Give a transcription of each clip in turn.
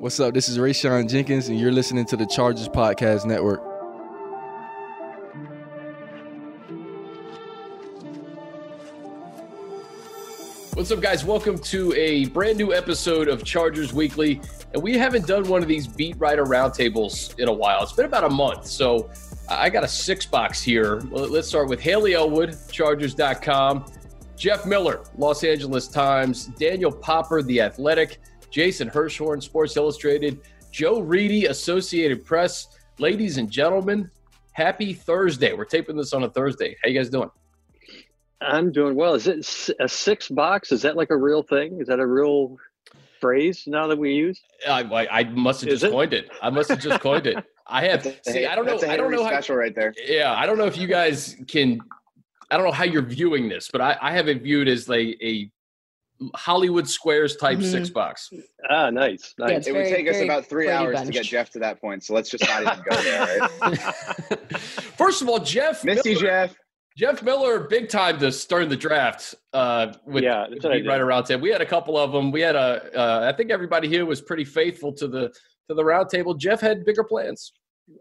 What's up? This is Rayshawn Jenkins, and you're listening to the Chargers Podcast Network. What's up, guys? Welcome to a brand new episode of Chargers Weekly. And we haven't done one of these beat writer roundtables in a while. It's been about a month. So I got a six box here. Let's start with Haley Elwood, Chargers.com, Jeff Miller, Los Angeles Times, Daniel Popper, The Athletic, Jason Hirschhorn, Sports Illustrated, Joe Reedy, Associated Press. Ladies and gentlemen, happy Thursday. We're taping this on a Thursday. How you guys doing? I'm doing well. Is it a six box? Is that like a real thing? Is that a real phrase now that we use? I, I, I must have just it? coined it. I must have just coined it. I have. see, I don't know. I don't know how. Special right there. Yeah, I don't know if you guys can. I don't know how you're viewing this, but I, I have it viewed as like a Hollywood Squares type mm-hmm. six box. Ah, nice. nice. Yeah, it very, would take us about three hours benched. to get Jeff to that point, so let's just not even go there. Right? First of all, Jeff, miss you, Jeff. Jeff Miller, big time to start the draft. Uh, with yeah, right around ten. We had a couple of them. We had a. Uh, I think everybody here was pretty faithful to the to the round table. Jeff had bigger plans.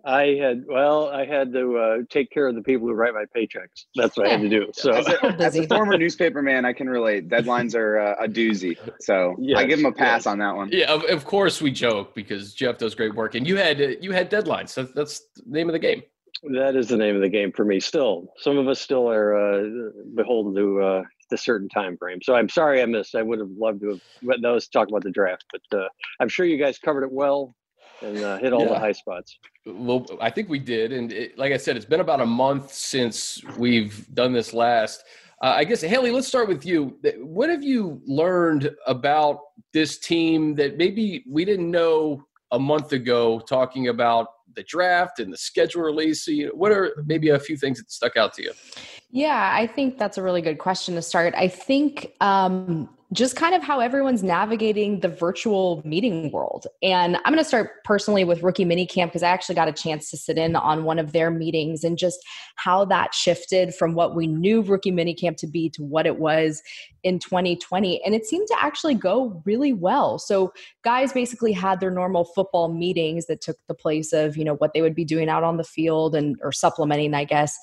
I had well, I had to uh, take care of the people who write my paychecks. That's what I had to do. So, as a, as a former newspaper man, I can relate. Deadlines are uh, a doozy, so yes, I give him a pass yes. on that one. Yeah, of, of, course we joke because Jeff does great work, and you had you had deadlines. So that's the name of the game. That is the name of the game for me. Still, some of us still are uh, beholden to uh, the certain time frame. So I'm sorry I missed. I would have loved to have. That was talk about the draft, but uh, I'm sure you guys covered it well and uh, hit all yeah. the high spots. Well, I think we did, and it, like I said, it's been about a month since we've done this last. Uh, I guess Haley, let's start with you. What have you learned about this team that maybe we didn't know a month ago? Talking about the draft and the schedule release. What are maybe a few things that stuck out to you? Yeah, I think that's a really good question to start. I think um, just kind of how everyone's navigating the virtual meeting world. And I'm going to start personally with Rookie Minicamp because I actually got a chance to sit in on one of their meetings and just how that shifted from what we knew Rookie Minicamp to be to what it was in 2020. And it seemed to actually go really well. So guys basically had their normal football meetings that took the place of, you know, what they would be doing out on the field and or supplementing, I guess.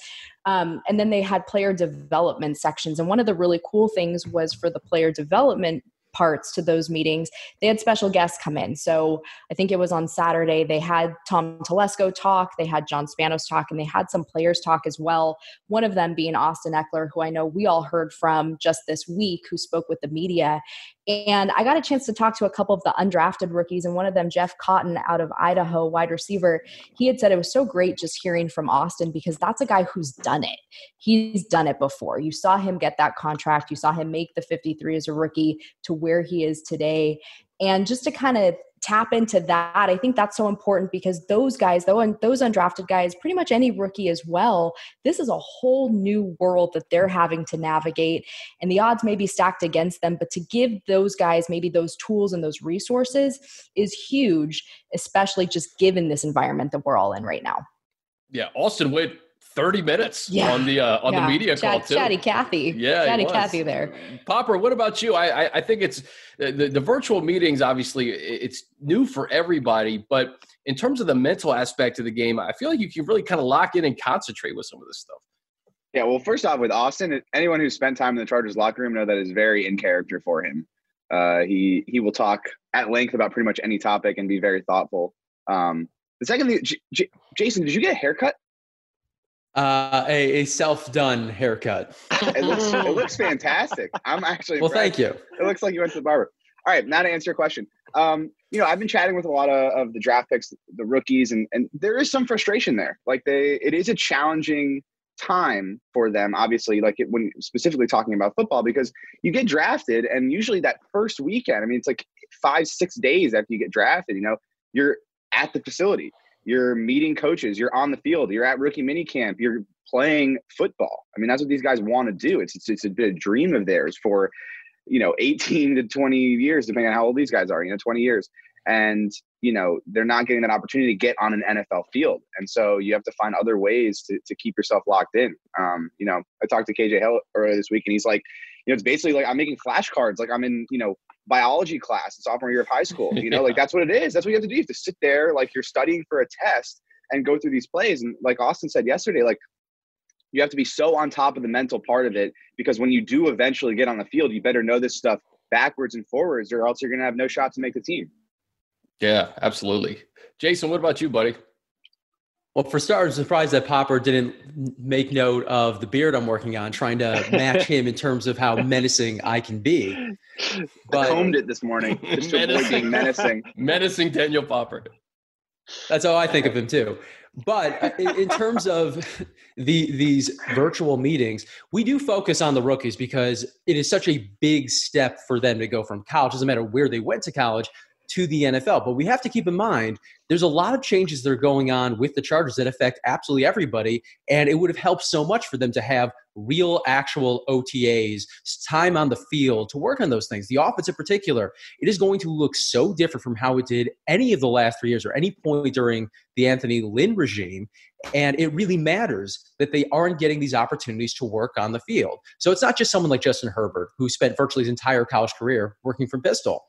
Um, and then they had player development sections. And one of the really cool things was for the player development parts to those meetings, they had special guests come in. So I think it was on Saturday, they had Tom Telesco talk, they had John Spanos talk, and they had some players talk as well. One of them being Austin Ekeler, who I know we all heard from just this week, who spoke with the media. And I got a chance to talk to a couple of the undrafted rookies, and one of them, Jeff Cotton out of Idaho, wide receiver, he had said it was so great just hearing from Austin because that's a guy who's done it. He's done it before. You saw him get that contract, you saw him make the 53 as a rookie to where he is today. And just to kind of tap into that i think that's so important because those guys though and those undrafted guys pretty much any rookie as well this is a whole new world that they're having to navigate and the odds may be stacked against them but to give those guys maybe those tools and those resources is huge especially just given this environment that we're all in right now yeah austin went 30 minutes yeah. on the uh, on yeah. the media call too. Chatty Cathy. Yeah, Chatty Cathy there. Popper, what about you? I, I, I think it's the, the virtual meetings. Obviously, it's new for everybody, but in terms of the mental aspect of the game, I feel like you can really kind of lock in and concentrate with some of this stuff. Yeah, well, first off, with Austin, anyone who's spent time in the Chargers locker room know that is very in character for him. Uh, he he will talk at length about pretty much any topic and be very thoughtful. Um, the second thing, J- J- Jason, did you get a haircut? Uh, a, a self-done haircut. it looks it looks fantastic. I'm actually well. Thank you. It looks like you went to the barber. All right, now to answer your question. Um, you know, I've been chatting with a lot of, of the draft picks, the rookies, and and there is some frustration there. Like they, it is a challenging time for them. Obviously, like it, when specifically talking about football, because you get drafted, and usually that first weekend, I mean, it's like five, six days after you get drafted. You know, you're at the facility you're meeting coaches, you're on the field, you're at rookie mini camp, you're playing football. I mean, that's what these guys want to do. It's, it's, it's a of dream of theirs for, you know, 18 to 20 years, depending on how old these guys are, you know, 20 years. And, you know, they're not getting that opportunity to get on an NFL field. And so you have to find other ways to, to keep yourself locked in. Um, you know, I talked to KJ Hill earlier this week and he's like, you know, it's basically like I'm making flashcards. Like I'm in, you know, biology class in sophomore year of high school. You know, yeah. like that's what it is. That's what you have to do. You have to sit there like you're studying for a test and go through these plays. And like Austin said yesterday, like you have to be so on top of the mental part of it because when you do eventually get on the field, you better know this stuff backwards and forwards, or else you're going to have no shot to make the team. Yeah, absolutely. Jason, what about you, buddy? Well, for starters, I'm surprised that Popper didn't make note of the beard I'm working on, trying to match him in terms of how menacing I can be. But, I combed it this morning just to avoid being menacing. Menacing Daniel Popper. That's how I think of him too. But uh, in terms of the these virtual meetings, we do focus on the rookies because it is such a big step for them to go from college. Doesn't matter where they went to college to the NFL. But we have to keep in mind there's a lot of changes that are going on with the Chargers that affect absolutely everybody. And it would have helped so much for them to have real, actual OTAs, time on the field to work on those things. The offense in particular, it is going to look so different from how it did any of the last three years or any point during the Anthony Lynn regime. And it really matters that they aren't getting these opportunities to work on the field. So it's not just someone like Justin Herbert, who spent virtually his entire college career working from Pistol.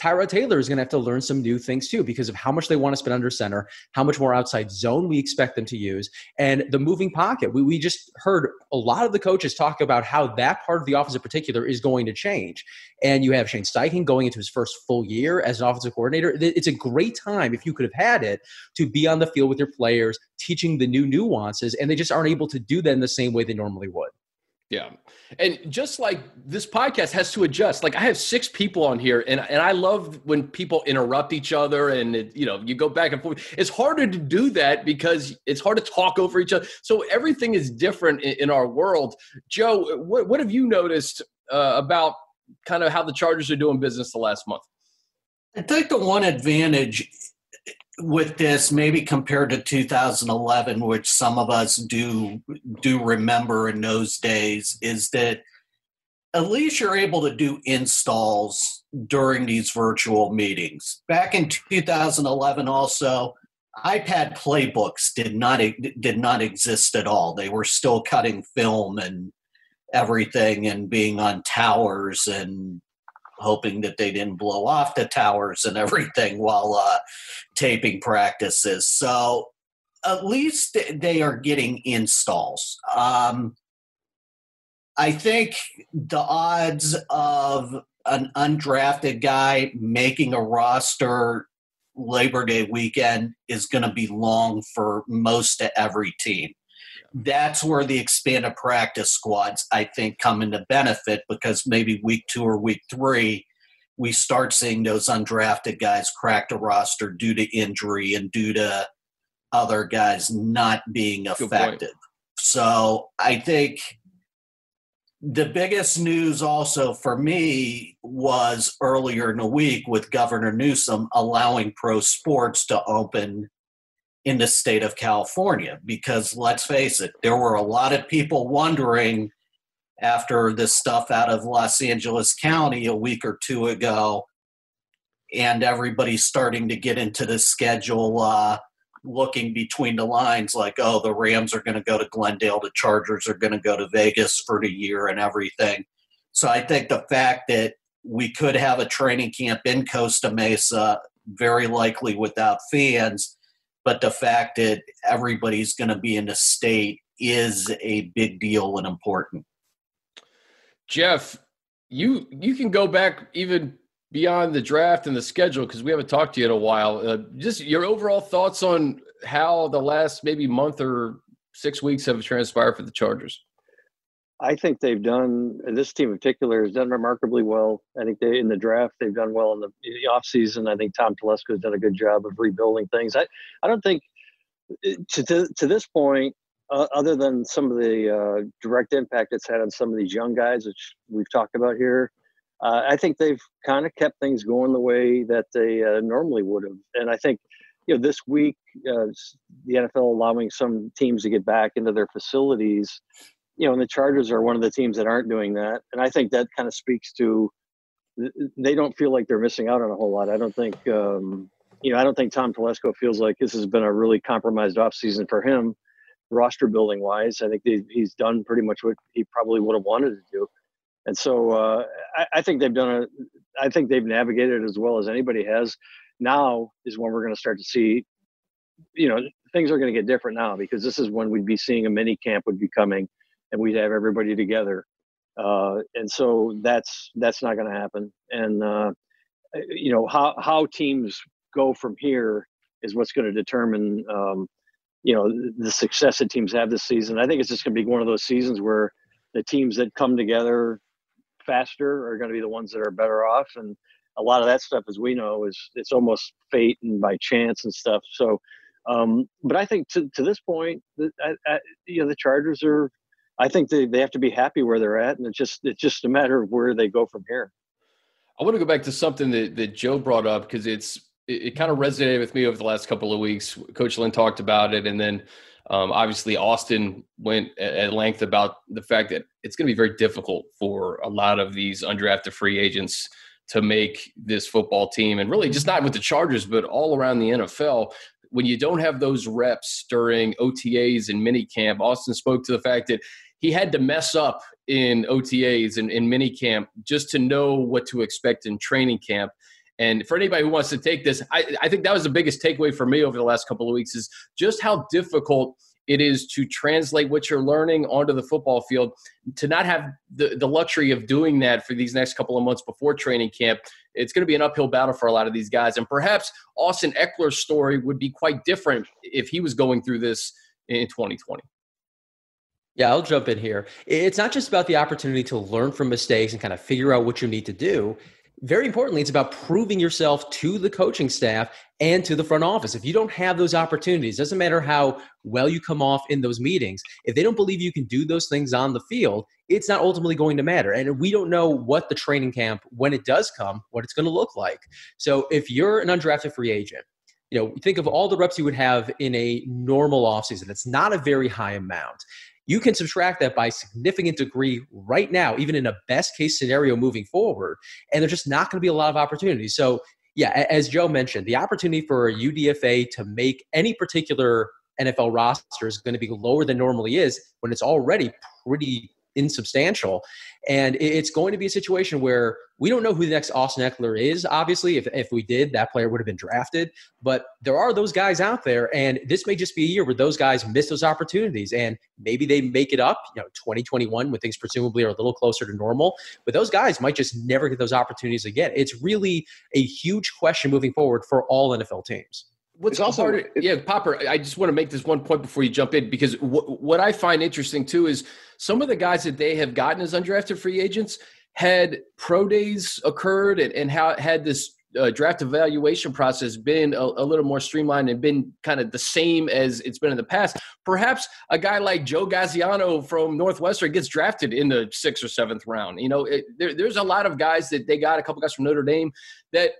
Tyrod Taylor is going to have to learn some new things too because of how much they want to spend under center, how much more outside zone we expect them to use, and the moving pocket. We, we just heard a lot of the coaches talk about how that part of the offense in particular is going to change. And you have Shane Steichen going into his first full year as an offensive coordinator. It's a great time, if you could have had it, to be on the field with your players, teaching the new nuances, and they just aren't able to do that in the same way they normally would. Yeah. And just like this podcast has to adjust. Like I have six people on here and, and I love when people interrupt each other and it, you know, you go back and forth. It's harder to do that because it's hard to talk over each other. So everything is different in, in our world. Joe, what, what have you noticed uh, about kind of how the Chargers are doing business the last month? I think the one advantage with this maybe compared to 2011 which some of us do do remember in those days is that at least you're able to do installs during these virtual meetings. Back in 2011 also ipad playbooks did not did not exist at all. They were still cutting film and everything and being on towers and hoping that they didn't blow off the towers and everything while uh, taping practices. So at least they are getting installs. Um, I think the odds of an undrafted guy making a roster Labor Day weekend is going to be long for most of every team that's where the expanded practice squads, I think, come into benefit because maybe week two or week three, we start seeing those undrafted guys crack the roster due to injury and due to other guys not being effective. So I think the biggest news also for me was earlier in the week with Governor Newsom allowing pro sports to open in the state of California because let's face it, there were a lot of people wondering after this stuff out of Los Angeles County a week or two ago, and everybody's starting to get into the schedule, uh, looking between the lines like, oh, the Rams are going to go to Glendale, the Chargers are going to go to Vegas for the year, and everything. So I think the fact that we could have a training camp in Costa Mesa, very likely without fans, but the fact that everybody's going to be in the state is a big deal and important. Jeff, you you can go back even beyond the draft and the schedule because we haven't talked to you in a while. Uh, just your overall thoughts on how the last maybe month or six weeks have transpired for the Chargers. I think they've done this team in particular has done remarkably well. I think they in the draft they've done well in the, in the offseason. I think Tom Telesco has done a good job of rebuilding things. I, I don't think to, to, to this point, uh, other than some of the uh, direct impact it's had on some of these young guys, which we've talked about here, uh, I think they've kind of kept things going the way that they uh, normally would have. And I think, you know, this week, uh, the NFL allowing some teams to get back into their facilities you know, and the Chargers are one of the teams that aren't doing that, and I think that kind of speaks to they don't feel like they're missing out on a whole lot. I don't think, um, you know, I don't think Tom Telesco feels like this has been a really compromised offseason for him, roster building wise. I think he's done pretty much what he probably would have wanted to do, and so uh, I, I, think they've done a, I think they've navigated as well as anybody has. Now is when we're going to start to see, you know, things are going to get different now because this is when we'd be seeing a mini camp would be coming, and we'd have everybody together, uh, and so that's that's not going to happen. And uh, you know how how teams go from here is what's going to determine um, you know the success that teams have this season. I think it's just going to be one of those seasons where the teams that come together faster are going to be the ones that are better off, and a lot of that stuff, as we know, is it's almost fate and by chance and stuff. So, um, but I think to to this point, the, I, I, you know, the Chargers are. I think they, they have to be happy where they're at, and it's just it's just a matter of where they go from here. I want to go back to something that, that Joe brought up because it's it, it kind of resonated with me over the last couple of weeks. Coach Lynn talked about it, and then um, obviously Austin went at length about the fact that it's going to be very difficult for a lot of these undrafted free agents to make this football team, and really just not with the Chargers, but all around the NFL. When you don't have those reps during OTAs and minicamp, Austin spoke to the fact that he had to mess up in OTAs and in minicamp just to know what to expect in training camp. And for anybody who wants to take this, I, I think that was the biggest takeaway for me over the last couple of weeks is just how difficult it is to translate what you're learning onto the football field to not have the, the luxury of doing that for these next couple of months before training camp. It's going to be an uphill battle for a lot of these guys. And perhaps austin ekeler's story would be quite different if he was going through this in 2020 yeah, I'll jump in here. It's not just about the opportunity to learn from mistakes and kind of figure out what you need to do very importantly, it's about proving yourself to the coaching staff and to the front office. If you don't have those opportunities, doesn't matter how well you come off in those meetings, if they don't believe you can do those things on the field, it's not ultimately going to matter. And we don't know what the training camp, when it does come, what it's going to look like. So if you're an undrafted free agent, you know, think of all the reps you would have in a normal offseason. It's not a very high amount you can subtract that by significant degree right now, even in a best case scenario moving forward. And there's just not going to be a lot of opportunities. So, yeah, as Joe mentioned, the opportunity for a UDFA to make any particular NFL roster is going to be lower than normally is when it's already pretty insubstantial. And it's going to be a situation where we don't know who the next Austin Ekeler is. Obviously, if, if we did, that player would have been drafted. But there are those guys out there, and this may just be a year where those guys miss those opportunities, and maybe they make it up. You know, 2021 when things presumably are a little closer to normal. But those guys might just never get those opportunities again. It's really a huge question moving forward for all NFL teams. What's also hard, yeah, Popper. I just want to make this one point before you jump in because w- what I find interesting too is some of the guys that they have gotten as undrafted free agents had pro days occurred and, and how had this uh, draft evaluation process been a, a, little more streamlined and been kind of the same as it's been in the past, perhaps a guy like Joe Gaziano from Northwestern gets drafted in the sixth or seventh round. You know, it, there, there's a lot of guys that they got, a couple guys from Notre Dame that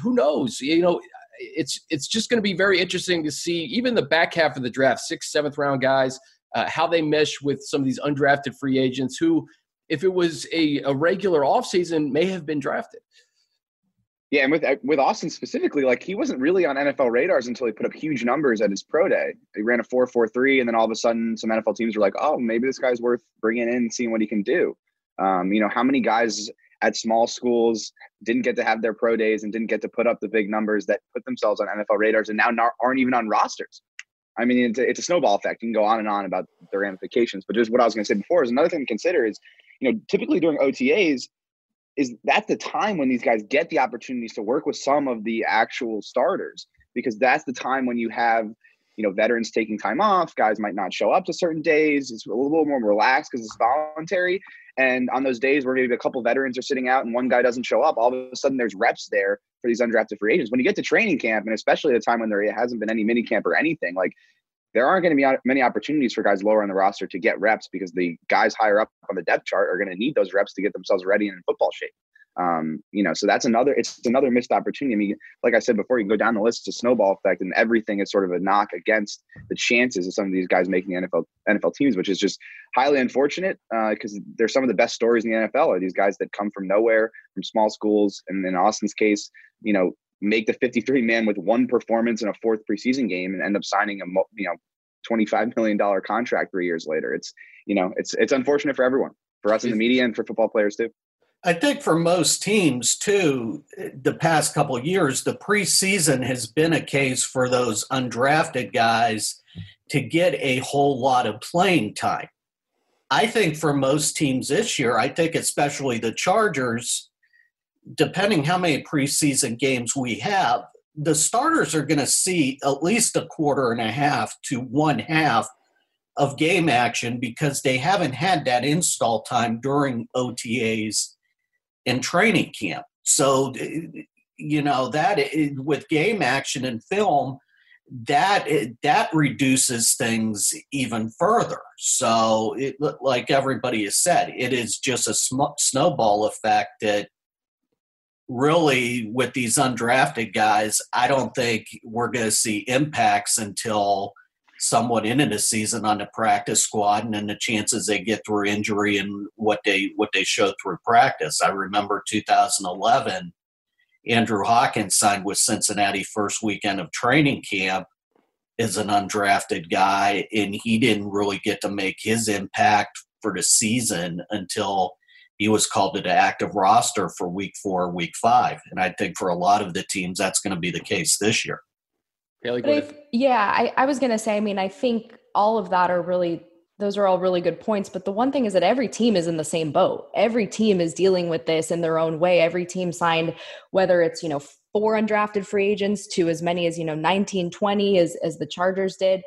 who knows, you know, it's it's just going to be very interesting to see even the back half of the draft, sixth, seventh round guys, uh, how they mesh with some of these undrafted free agents who, if it was a, a regular offseason, may have been drafted. Yeah, and with with Austin specifically, like he wasn't really on NFL radars until he put up huge numbers at his pro day. He ran a four four three, and then all of a sudden, some NFL teams were like, "Oh, maybe this guy's worth bringing in, seeing what he can do." Um, you know, how many guys at small schools didn't get to have their pro days and didn't get to put up the big numbers that put themselves on NFL radars and now aren't even on rosters. I mean, it's a, it's a snowball effect. You can go on and on about the ramifications, but just what I was going to say before is another thing to consider is, you know, typically during OTAs, is that's the time when these guys get the opportunities to work with some of the actual starters because that's the time when you have you know veterans taking time off guys might not show up to certain days it's a little more relaxed because it's voluntary and on those days where maybe a couple veterans are sitting out and one guy doesn't show up, all of a sudden there's reps there for these undrafted free agents. When you get to training camp, and especially at a time when there hasn't been any mini camp or anything, like there aren't going to be many opportunities for guys lower on the roster to get reps because the guys higher up on the depth chart are going to need those reps to get themselves ready and in football shape. Um, you know, so that's another it's another missed opportunity. I mean, like I said before, you can go down the list, it's a snowball effect, and everything is sort of a knock against the chances of some of these guys making the NFL NFL teams, which is just highly unfortunate because uh, they're some of the best stories in the NFL are these guys that come from nowhere, from small schools, and in Austin's case, you know, make the 53 man with one performance in a fourth preseason game and end up signing a you know 25 million dollar contract three years later. It's you know, it's it's unfortunate for everyone, for us in the media and for football players too. I think for most teams too, the past couple years, the preseason has been a case for those undrafted guys to get a whole lot of playing time. I think for most teams this year, I think especially the Chargers, depending how many preseason games we have, the starters are going to see at least a quarter and a half to one half of game action because they haven't had that install time during OTAs and training camp. So, you know, that with game action and film, that that reduces things even further. So, it, like everybody has said, it is just a sm- snowball effect that really, with these undrafted guys, I don't think we're going to see impacts until somewhat into the season on the practice squad and then the chances they get through injury and what they what they show through practice. I remember 2011 Andrew Hawkins signed with Cincinnati first weekend of training camp as an undrafted guy and he didn't really get to make his impact for the season until he was called to the active roster for week 4 week 5 and I think for a lot of the teams that's going to be the case this year. Haley, I, yeah, I, I was going to say, I mean, I think all of that are really, those are all really good points. But the one thing is that every team is in the same boat. Every team is dealing with this in their own way. Every team signed, whether it's, you know, four undrafted free agents to as many as, you know, 19, 20 as, as the Chargers did.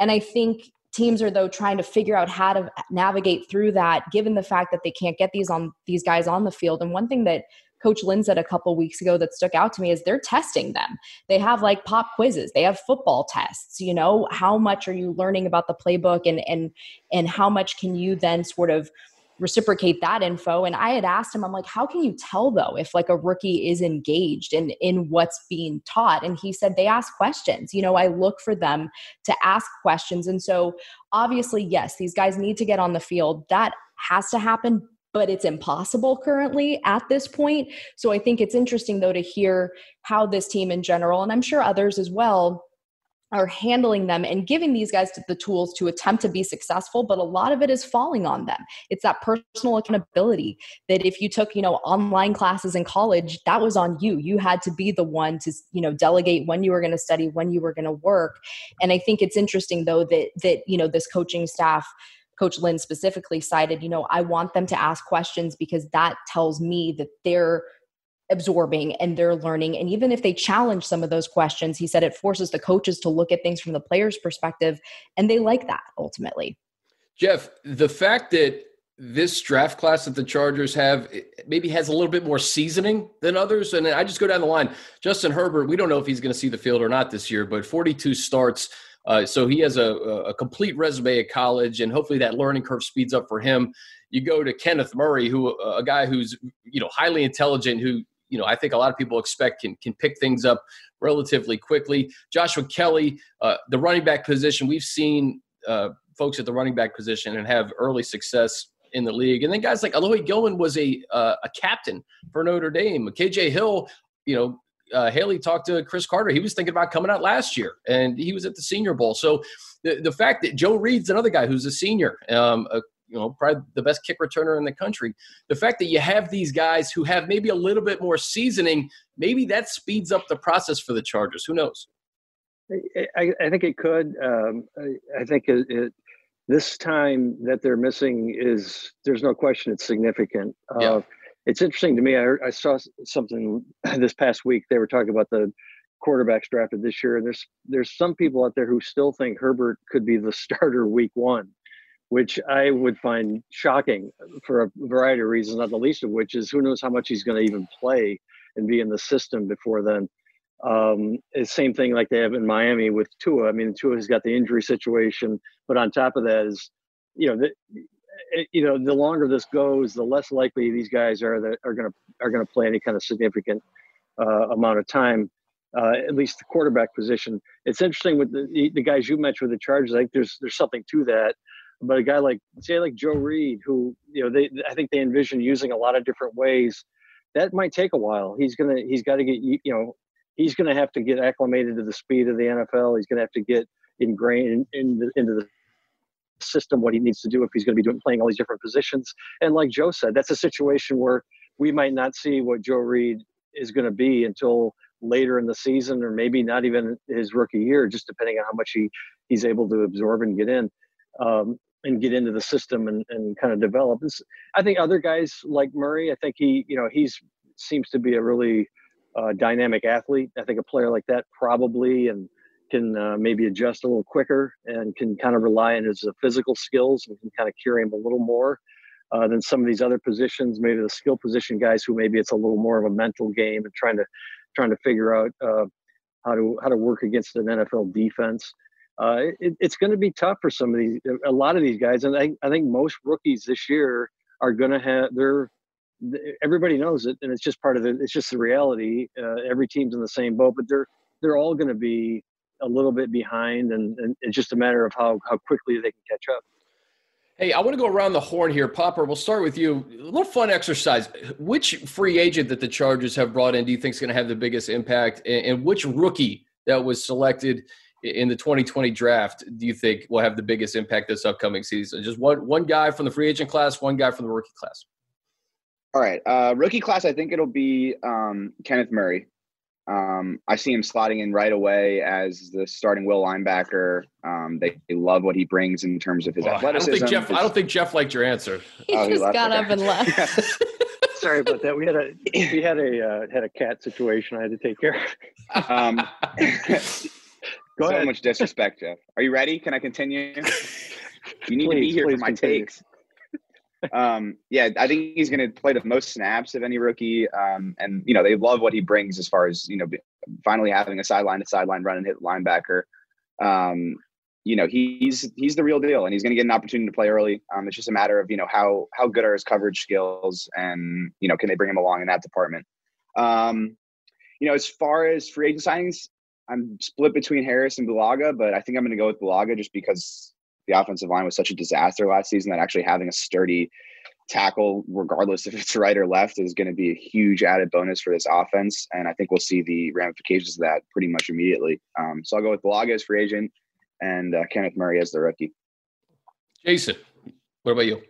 And I think teams are though trying to figure out how to navigate through that given the fact that they can't get these on these guys on the field and one thing that Coach Lynn said a couple weeks ago that stuck out to me is they're testing them. They have like pop quizzes, they have football tests. You know, how much are you learning about the playbook, and and and how much can you then sort of reciprocate that info? And i had asked him i'm like how can you tell though if like a rookie is engaged in in what's being taught? And he said they ask questions. You know i look for them to ask questions. And so obviously yes these guys need to get on the field. That has to happen but it's impossible currently at this point. So I think it's interesting though to hear how this team in general, and I'm sure others as well, are handling them and giving these guys the tools to attempt to be successful but a lot of it is falling on them. It's that personal accountability that if you took you know online classes in college that was on you. You had to be the one to you know delegate when you were going to study when you were going to work. And i think it's interesting though that that you know this coaching staff Coach Lynn specifically cited, you know, I want them to ask questions because that tells me that they're absorbing and they're learning. And even if they challenge some of those questions, he said it forces the coaches to look at things from the player's perspective, and they like that ultimately. Jeff, the fact that this draft class that the Chargers have maybe has a little bit more seasoning than others. And I just go down the line. Justin Herbert, we don't know if he's going to see the field or not this year, but 42 starts. Uh, so he has a, a complete resume at college, and hopefully that learning curve speeds up for him. You go to Kenneth Murray, who a guy who's you know highly intelligent, who you know I think a lot of people expect can can pick things up relatively quickly. Joshua Kelly, uh, the running back position, we've seen uh, folks at the running back position and have early success in the league. And then guys like Alohi Gilman was a uh, a captain for Notre Dame. KJ Hill, you know, uh, Haley talked to Chris Carter. He was thinking about coming out last year, and he was at the Senior Bowl. So the, the fact that Joe Reed's another guy who's a senior, um, a, you know, probably the best kick returner in the country. The fact that you have these guys who have maybe a little bit more seasoning, maybe that speeds up the process for the Chargers. Who knows? I, I think it could. Um, I, I, think it, it, this time that they're missing is there's no question it's significant. Uh, yeah it's interesting to me. I, I saw something this past week. They were talking about the quarterbacks drafted this year, and there's there's some people out there who still think Herbert could be the starter week one, which I would find shocking for a variety of reasons. Not the least of which is who knows how much he's going to even play and be in the system before then. Um, same thing like they have in Miami with Tua. I mean, Tua has got the injury situation, but on top of that is, you know, the, you know, the longer this goes, the less likely these guys are that are going to are going to play any kind of significant uh, amount of time. Uh, at least the quarterback position. It's interesting with the, the guys you mentioned with the Chargers. I think there's there's something to that. But a guy like say like Joe Reed, who you know they I think they envision using a lot of different ways. That might take a while. He's gonna he's got to get you know he's gonna have to get acclimated to the speed of the NFL. He's gonna have to get ingrained in, in the, into the system what he needs to do if he's going to be doing playing all these different positions. And like Joe said, that's a situation where we might not see what Joe Reed is going to be until later in the season, or maybe not even his rookie year, just depending on how much he he's able to absorb and get in. Um, and get into the system and, and kind of develop. I think other guys like Murray, I think he, you know, he's seems to be a really uh, dynamic athlete. I think a player like that probably and can uh, maybe adjust a little quicker and can kind of rely on his uh, physical skills and can kind of carry him a little more uh, than some of these other positions. Maybe the skill position guys who maybe it's a little more of a mental game and trying to trying to figure out uh, how to how to work against an NFL defense. Uh, it, it's going to be tough for some of these, a lot of these guys, and I, I think most rookies this year are going to have their everybody knows it, and it's just part of the. It's just the reality. Uh, every team's in the same boat, but they're they're all going to be a little bit behind, and, and it's just a matter of how how quickly they can catch up. Hey, I want to go around the horn here, Popper. We'll start with you. A little fun exercise. Which free agent that the Chargers have brought in do you think is going to have the biggest impact, and, and which rookie that was selected in the 2020 draft do you think will have the biggest impact this upcoming season? Just one one guy from the free agent class, one guy from the rookie class. All right. Uh, rookie class, I think it'll be um, Kenneth Murray. Um, I see him slotting in right away as the starting will linebacker. Um, they, they, love what he brings in terms of his well, athleticism. I don't think Jeff. His, I don't think Jeff liked your answer. He oh, just he got up and left. Sorry about that. We had a we had a uh, had a cat situation I had to take care of. Um, Go so ahead. much disrespect, Jeff. Are you ready? Can I continue? You need please, to be here for my continue. takes um, yeah, I think he's going to play the most snaps of any rookie. Um, and you know they love what he brings as far as you know finally having a sideline to sideline run and hit linebacker. Um, you know he's he's the real deal, and he's going to get an opportunity to play early. Um, it's just a matter of you know how how good are his coverage skills, and you know can they bring him along in that department. Um, you know, as far as free agent signings, I'm split between Harris and Bulaga, but I think I'm going to go with Bulaga just because the offensive line was such a disaster last season that actually having a sturdy tackle, regardless if it's right or left, is going to be a huge added bonus for this offense. And I think we'll see the ramifications of that pretty much immediately. Um, so I'll go with Bulaga as free agent and uh, Kenneth Murray as the rookie. Jason, what about you?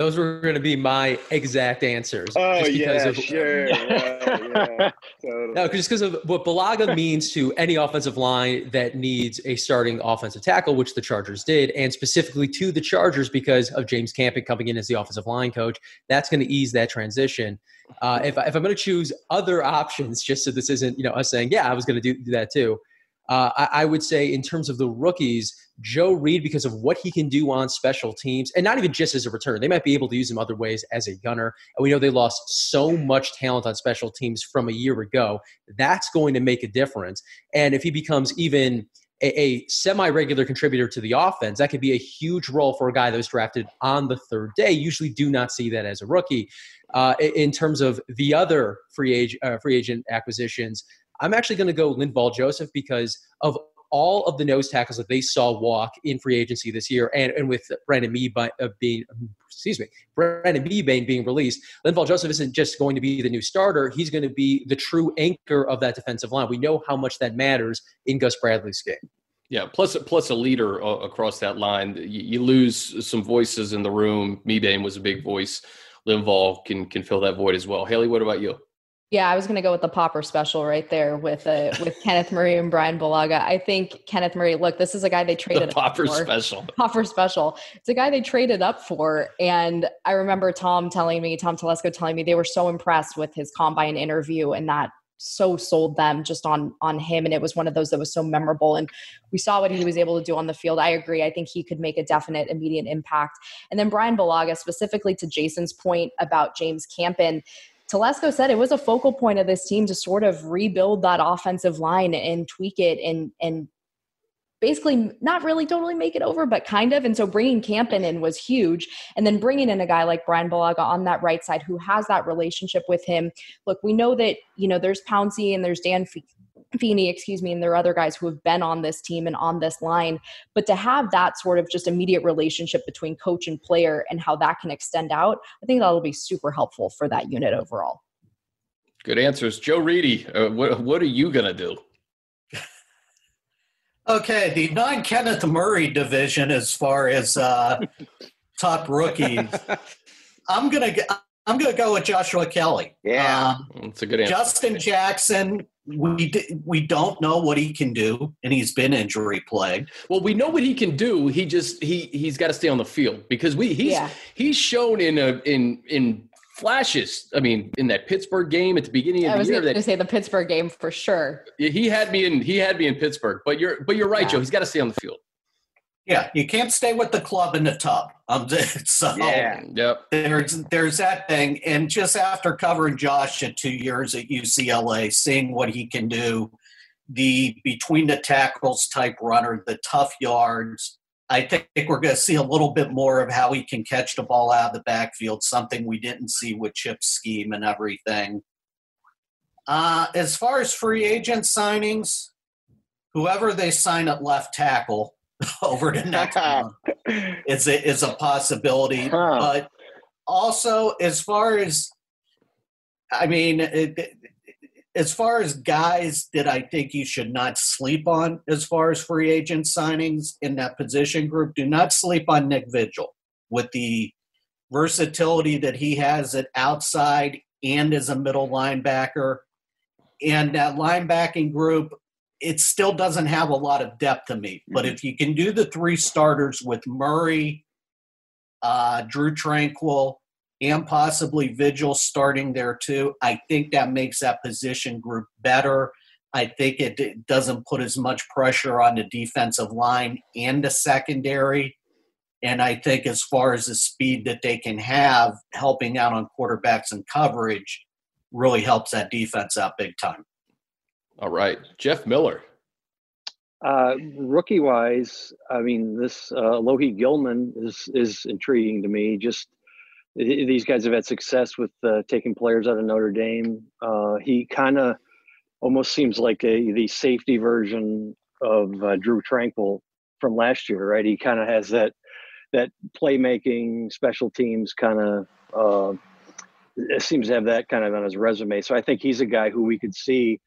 Those were going to be my exact answers. Oh yeah, of, sure. yeah, yeah, totally. No, just because of what Bulaga means to any offensive line that needs a starting offensive tackle, which the Chargers did, and specifically to the Chargers because of James Campen coming in as the offensive line coach. That's going to ease that transition. Uh, if, if I'm going to choose other options, just so this isn't you know us saying, yeah, I was going to do, do that too. Uh, I, I, would say, in terms of the rookies, Joe Reed, because of what he can do on special teams, and not even just as a returner, they might be able to use him other ways as a gunner. And we know they lost so much talent on special teams from a year ago. That's going to make a difference. And if he becomes even a, a semi regular contributor to the offense, that could be a huge role for a guy that was drafted on the third day. Usually do not see that as a rookie. Uh, in terms of the other free, age, uh, free agent acquisitions, I'm actually going to go Linval Joseph because of all of the nose tackles that they saw walk in free agency this year, and, and with Brandon by, uh, being, excuse me, Brandon Mebane being released, Linval Joseph isn't just going to be the new starter; he's going to be the true anchor of that defensive line. We know how much that matters in Gus Bradley's game. Yeah, plus plus a leader uh, across that line. You, you, lose some voices in the room. Mebane was a big voice. Linval can can fill that void as well. Haley, what about you? Yeah, I was going to go with the Popper special right there with uh, with Kenneth Murray and Brian Bulaga. I think Kenneth Murray. Look, this is a guy they traded the Popper special. Popper special. It's a guy they traded up for, and I remember Tom telling me, Tom Telesco telling me they were so impressed with his combine interview, and that so sold them just on on him and it was one of those that was so memorable and we saw what he was able to do on the field i agree i think he could make a definite immediate impact and then brian bulaga specifically to jason's point about james campen Telesco said it was a focal point of this team to sort of rebuild that offensive line and tweak it and and basically not really totally make it over, but kind of. And so bringing Campen in was huge. And then bringing in a guy like Brian Bulaga on that right side who has that relationship with him. Look, we know that, you know, there's Pouncey and there's Dan Feeney, excuse me, and there are other guys who have been on this team and on this line. But to have that sort of just immediate relationship between coach and player and how that can extend out, I think that'll be super helpful for that unit overall. Good answers. Joe Reedy, uh, what, what are you going to do? okay, the non Kenneth Murray division as far as uh, top rookies. I'm gonna I'm going to go with Joshua Kelly. Yeah. Um, It's a good answer. Justin Jackson, we we don't know what he can do, and he's been injury plagued. Well, we know what he can do. He just he he's got to stay on the field because we he's Yeah. he's shown in a in in flashes. I mean, in that Pittsburgh game at the beginning of I was the year, going to say the Pittsburgh game for sure. he had me in he had me in Pittsburgh. But you're but you're right, Yeah. Joe. He's got to stay on the field. Yeah, you can't stay with the club in the tub. Um, so Yeah. Yep. there's there's that thing, and just after covering Josh at two years at UCLA, seeing what he can do, the between the tackles type runner, the tough yards. I think we're going to see a little bit more of how he can catch the ball out of the backfield, something we didn't see with Chip's scheme and everything. Uh, as far as free agent signings, whoever they sign at left tackle over the next month is a, is a possibility. Huh. But also, as far as I mean, it, it- as far as guys that I think you should not sleep on, as far as free agent signings in that position group, do not sleep on Nick Vigil with the versatility that he has at outside and as a middle linebacker. And that linebacking group, it still doesn't have a lot of depth to me. But if you can do the three starters with Murray, uh, Drue Tranquill, and possibly Vigil starting there too, I think that makes that position group better. I think it, it doesn't put as much pressure on the defensive line and the secondary. And I think as far as the speed that they can have helping out on quarterbacks and coverage really helps that defense out big time. All right, Jeff Miller. Uh, rookie wise, I mean, this uh, Lohi Gilman is is intriguing to me. Just these guys have had success with uh, taking players out of Notre Dame. Uh, he kind of almost seems like a the safety version of uh, Drue Tranquill from last year, right? He kind of has that that playmaking, special teams kind of. Uh, seems to have that kind of on his resume. So I think he's a guy who we could see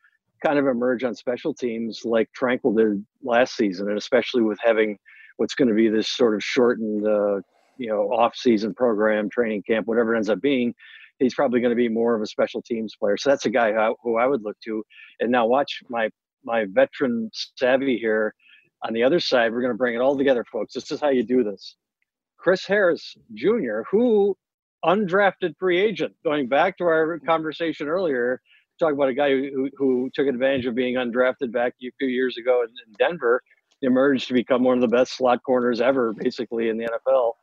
kind of emerge on special teams like Tranquill did last season, and especially with having what's going to be this sort of shortened, uh, you know, off-season program, training camp, whatever it ends up being. He's probably going to be more of a special teams player. So that's a guy who I, who I would look to. And now watch my my veteran savvy here. On the other side, we're going to bring it all together, folks. This is how you do this. Chris Harris Jr., who undrafted free agent, going back to our conversation earlier, talk about a guy who, who took advantage of being undrafted back a few years ago in, in Denver, emerged to become one of the best slot corners ever, basically in the NFL.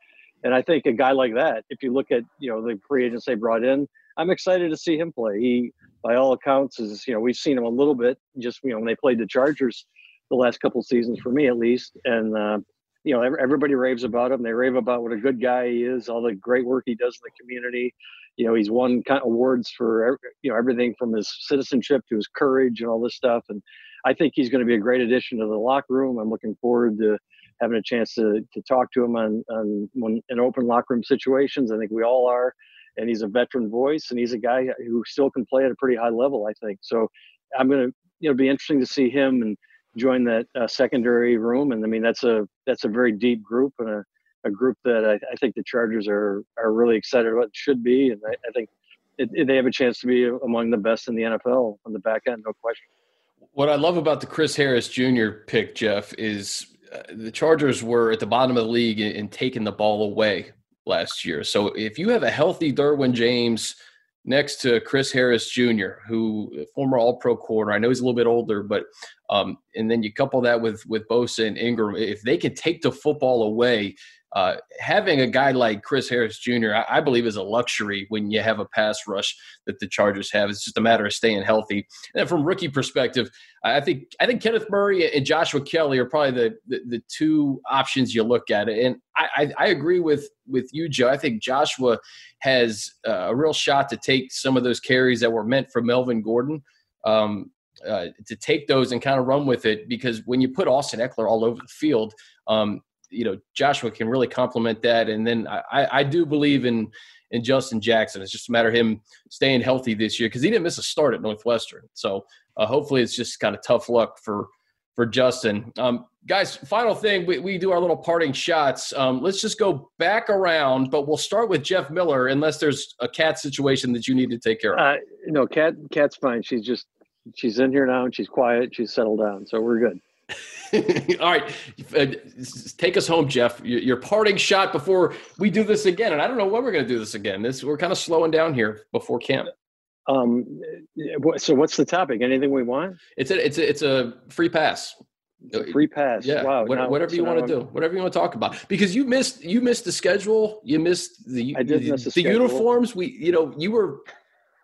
And I think a guy like that, if you look at you know the free agents they brought in, I'm excited to see him play. He, by all accounts, is you know we've seen him a little bit just you know when they played the Chargers the last couple seasons for me at least, and uh, you know everybody raves about him. They rave about what a good guy he is, all the great work he does in the community. You know he's won kind of awards for you know everything from his citizenship to his courage and all this stuff. And i think he's going to be a great addition to the locker room. I'm looking forward to having a chance to, to talk to him on, on when, in open locker room situations. I think we all are. And he's a veteran voice and he's a guy who still can play at a pretty high level i think. So i'm going to you know be interesting to see him and join that uh, secondary room and i mean that's a that's a very deep group and a a group that I, I, think the Chargers are are really excited about. Should be, and I, I think it, it, they have a chance to be among the best in the NFL on the back end, no question. What I love about the Chris Harris Jr. pick, Jeff, is uh, the Chargers were at the bottom of the league in, in taking the ball away last year. So if you have a healthy Derwin James next to Chris Harris Jr., who former All Pro corner, I know he's a little bit older, but um, and then you couple that with with Bosa and Ingram, if they can take the football away, uh, having a guy like Chris Harris Jr., I, I, believe, is a luxury when you have a pass rush that the Chargers have. It's just a matter of staying healthy. And from rookie perspective, I think I think Kenneth Murray and Joshua Kelly are probably the the, the two options you look at. And I, I, I, agree with with you, Joe. I think Joshua has uh, a real shot to take some of those carries that were meant for Melvin Gordon. Um, uh, to take those and kind of run with it because when you put Austin Ekeler all over the field, um, you know Joshua can really complement that. And then I, I do believe in in Justin Jackson. It's just a matter of him staying healthy this year because he didn't miss a start at Northwestern. So uh, hopefully it's just kind of tough luck for for Justin. Um, guys, final thing, we, we do our little parting shots. Um, let's just go back around, but we'll start with Jeff Miller, unless there's a cat situation that you need to take care of. Uh, no, cat, cat's fine. She's just she's in here now and she's quiet. She's settled down, so we're good. All right, uh, take us home, Jeff. Your, your, parting shot before we do this again, and I don't know when we're going to do this again. This we're kind of slowing down here before camp. Um, so what's the topic? Anything we want? It's a it's a it's a free pass. Free pass. Yeah. Wow. What, now, whatever you so want to do. Whatever you want to talk about. Because you missed you missed the schedule. You missed the the, the uniforms. We you know you were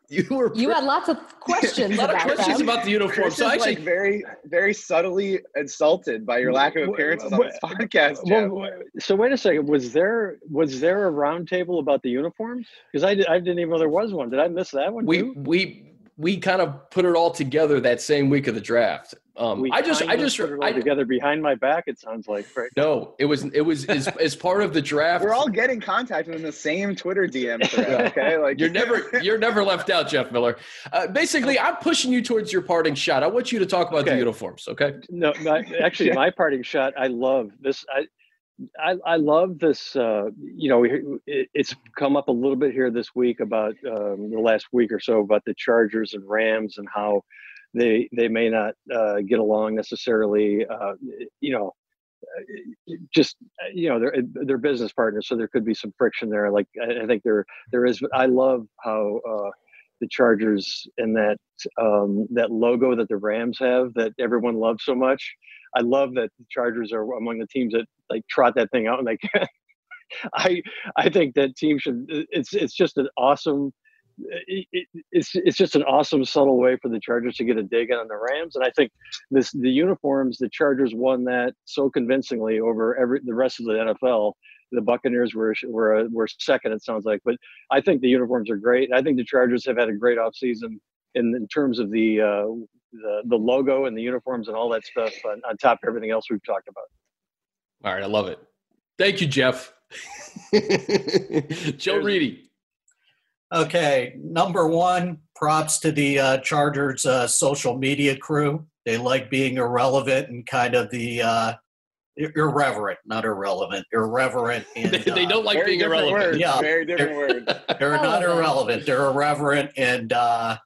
you were You had lots of questions a lot of about questions them. about the uniform. Chris So is actually, like very, very subtly insulted by your lack of Wh- appearances on this podcast, Jeff. Well, so wait a second. Was there was there a roundtable about the uniforms? Because I, did, I didn't even know there was one. Did I miss that one we too? we we kind of put it all together that same week of the draft. Um, We I just I just put it all I together behind my back. It sounds like right. no. It was it was as, as part of the draft. We're all getting contacted in the same Twitter DM thread. Okay, like You're never you're never left out, Jeff Miller. Uh, basically, I'm pushing you towards your parting shot. I want you to talk about the uniforms. Okay. No, my, actually, my parting shot. I love this. I, I, I love this. Uh, you know, it, it's come up a little bit here this week about um, the last week or so about the Chargers and Rams and how they they may not uh, get along necessarily. Uh, you know, uh, just uh, you know, they're they're business partners, so there could be some friction there. Like I, I think there there is. I love how. The Chargers and that um, that logo that the Rams have that everyone loves so much. I love that the Chargers are among the teams that like trot that thing out and like I I think that team should it's it's just an awesome it, it, it's it's just an awesome subtle way for the Chargers to get a dig on the Rams. And I think this the uniforms the Chargers won that so convincingly over every the rest of the NFL the Buccaneers were were were second it sounds like but I think the uniforms are great I think the Chargers have had a great offseason in in terms of the uh, the the logo and the uniforms and all that stuff on, on top of everything else we've talked about. All right, I love it. Thank you, Jeff. Joe Reedy. Okay, number one, props to the uh, Chargers uh, social media crew. They like being irrelevant and kind of the uh, ir- irreverent, not irrelevant, irreverent. And, they, they uh, don't like being different irrelevant. Word. Yeah. Very different word. they're not Relevant. irrelevant. They're irreverent and uh,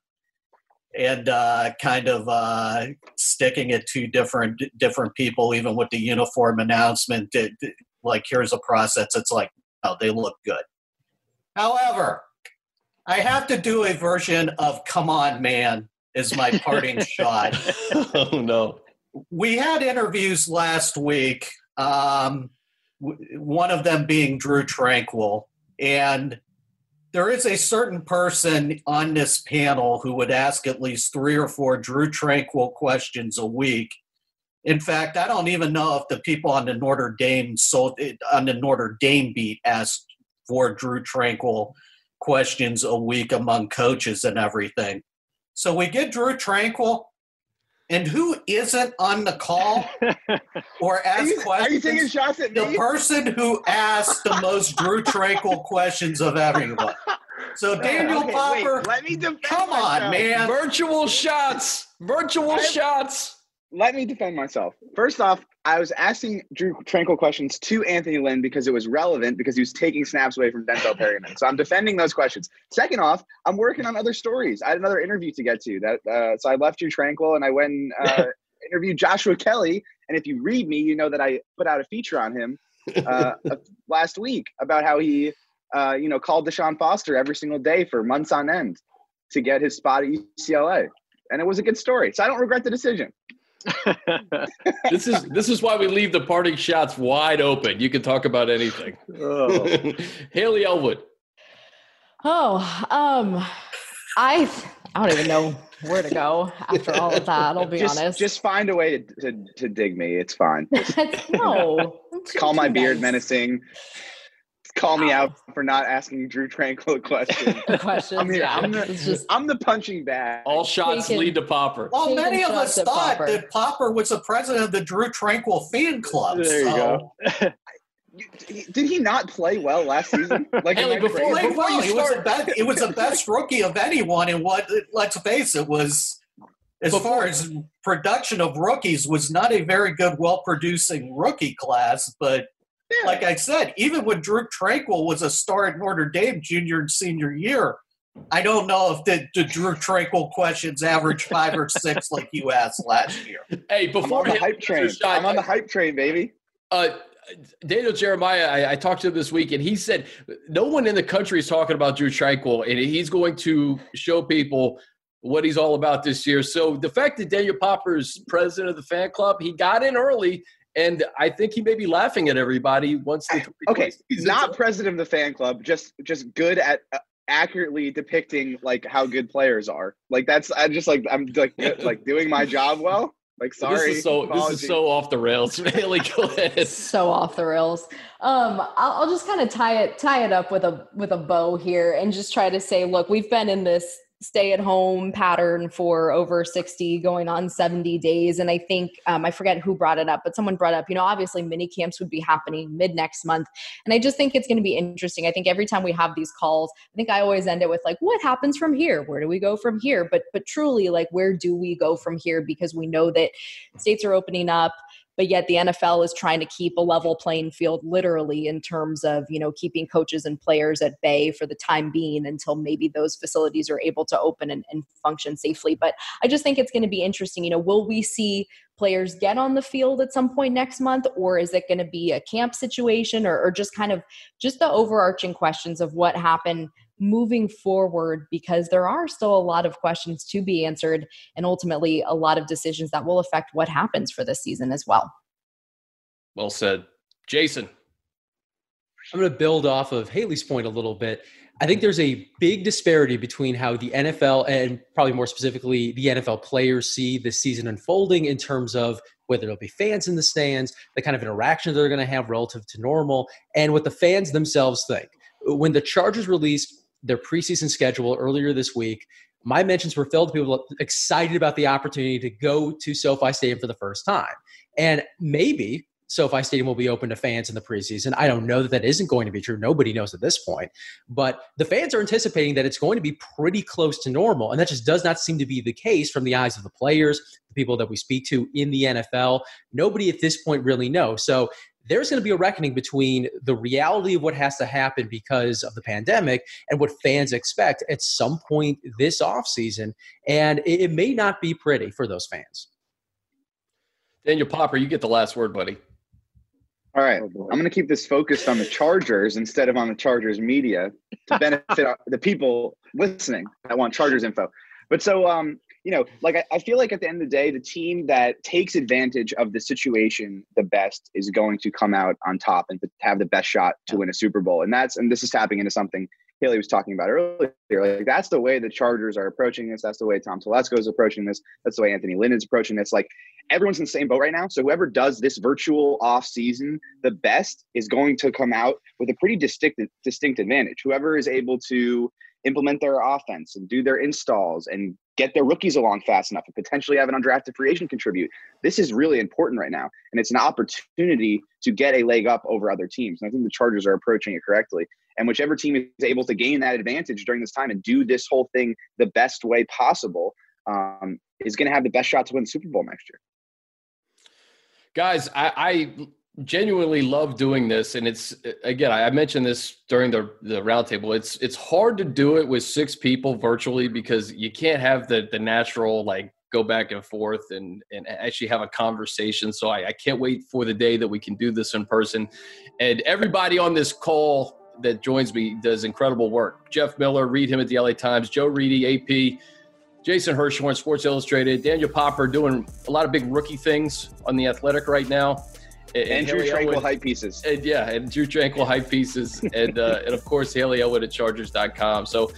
and uh, kind of uh, sticking it to different different people, even with the uniform announcement. It- it- like here's a process. It's like, oh, they look good. However, I have to do a version of "Come on, man" is my parting shot oh no. We had interviews last week. Um, w- one of them being Drue Tranquill, and there is a certain person on this panel who would ask at least three or four Drue Tranquill questions a week. In fact, I don't even know if the people on the Notre Dame so on the Notre Dame beat asked for Drue Tranquill questions a week among coaches and everything. So we get Drue Tranquill, and who isn't on the call or Are ask you, are questions? you taking shots at the me? person who asked the most Drue Tranquill questions of everyone. So uh, Daniel Okay, wait, Popper, let me defend come on, myself. man. Virtual shots. Virtual I'm- shots. Let me defend myself. First off, I was asking Drue Tranquill questions to Anthony Lynn because it was relevant because he was taking snaps away from Denzel Perryman. So I'm defending those questions. Second off, I'm working on other stories. I had another interview to get to. That uh, so I left Drue Tranquill and I went and, uh, interviewed Joshua Kelley. And if you read me, you know that I put out a feature on him uh, last week about how he, uh, you know, called Deshaun Foster every single day for months on end to get his spot at UCLA, and it was a good story. So I don't regret the decision. This is this is why we leave the parting shots wide open. You can talk about anything. oh. Haley Elwood. Oh, um, I I don't even know where to go after all of that. I'll be just, honest. Just find a way to, to, to dig me. It's fine. no. I'm Call my beard nice. menacing. Call me out for not asking Drue Tranquill a question. Questions. I mean, yeah, I'm the- just I'm the punching bag. All shots Taken. lead to Popper. well, many of us thought Popper. that Popper was the president of the Drue Tranquill fan club. There you so go. Did he not play well last season? Like Haley, am I before- well. you He was the start- best. He was the best rookie of anyone. And what? Let's face it, was as Before- far as production of rookies, was not a very good, well-producing rookie class. But Yeah. like I said, even when Drue Tranquill was a star at Notre Dame junior and senior year, I don't know if the, the Drue Tranquill questions average five or six like you asked last year. Hey, I'm before on the hype train. shot, I'm on the hype train, baby. Uh, Daniel Jeremiah, I, I talked to him this week, and he said no one in the country is talking about Drue Tranquill, and he's going to show people what he's all about this year. So the fact that Daniel Popper is president of the fan club, he got in early, and I think he may be laughing at everybody once the Okay, season's not over. president of the fan club, just just good at uh, accurately depicting like how good players are. Like that's I just like I'm like like doing my job well. Like sorry, This is so this is so off the rails. Really, go ahead. so off the rails. Um, I'll, I'll just kind of tie it tie it up with a with a bow here and just try to say, look, we've been in this stay at home pattern for over 60 going on 70 days. And i think um, i forget who brought it up but someone brought up you know obviously mini camps would be happening mid next month. And i just think it's going to be interesting. I think every time we have these calls i think i always end it with like what happens from here? Where do we go from here? But but truly like where do we go from here? Because we know that states are opening up but yet the NFL is trying to keep a level playing field literally in terms of you know keeping coaches and players at bay for the time being until maybe those facilities are able to open and, and function safely. But i just think it's going to be interesting you know will we see players get on the field at some point next month or is it going to be a camp situation or, or just kind of just the overarching questions of what happened moving forward because there are still a lot of questions to be answered and ultimately a lot of decisions that will affect what happens for this season as well. Well said, Jason. I'm going to build off of Haley's point a little bit. I think there's a big disparity between how the NFL and probably more specifically the NFL players see the season unfolding in terms of whether there'll be fans in the stands, the kind of interaction they're going to have relative to normal, and what the fans themselves think. When the Chargers released their preseason schedule earlier this week, my mentions were filled with people excited about the opportunity to go to SoFi Stadium for the first time. And maybe SoFi Stadium will be open to fans in the preseason. I don't know that that isn't going to be true. Nobody knows at this point. But the fans are anticipating that it's going to be pretty close to normal. And that just does not seem to be the case from the eyes of the players, the people that we speak to in the NFL. Nobody at this point really knows. So there's going to be a reckoning between the reality of what has to happen because of the pandemic and what fans expect at some point this offseason. And it, it may not be pretty for those fans. Daniel Popper, you get the last word, buddy. All right, Oh. I'm going to keep this focused on the Chargers instead of on the Chargers media to benefit the people listening that want Chargers info. But so, um, you know, like I, I feel like at the end of the day, the team that takes advantage of the situation the best is going to come out on top and have the best shot to win a Super Bowl. And that's and this is tapping into something Haley was talking about earlier. Like that's the way the Chargers are approaching this. That's the way Tom Telesco is approaching this. That's the way Anthony Lynn is approaching this. Like everyone's in the same boat right now. So whoever does this virtual off season the best is going to come out with a pretty distinct distinct advantage. Whoever is able to implement their offense and do their installs and get their rookies along fast enough and potentially have an undrafted free agent contribute. This is really important right now. And it's an opportunity to get a leg up over other teams. And I think the Chargers are approaching it correctly. And whichever team is able to gain that advantage during this time and do this whole thing the best way possible um, is going to have the best shot to win the Super Bowl next year. Guys, I, I genuinely love doing this, and it's again, I mentioned this during the the roundtable. It's it's hard to do it with six people virtually because you can't have the the natural like go back and forth and and actually have a conversation. So I, I can't wait for the day that we can do this in person. And everybody on this call that joins me does incredible work. Jeff Miller, read him at the LA Times. Joe Reedy, AP. Jason Hirschhorn, Sports Illustrated, Daniel Popper doing a lot of big rookie things on the Athletic right now, And, Drue Haley Tranquill Elwood- hype pieces. and yeah, and Drue Tranquill hype pieces, and uh, and of course Haley Elwood at Chargers.com. So,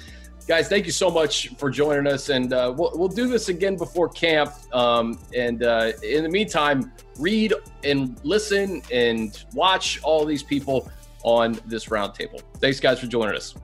guys, thank you so much for joining us, and uh, we'll we'll do this again before camp. Um, and uh, in the meantime, read and listen and watch all these people on this roundtable. Thanks, guys, for joining us.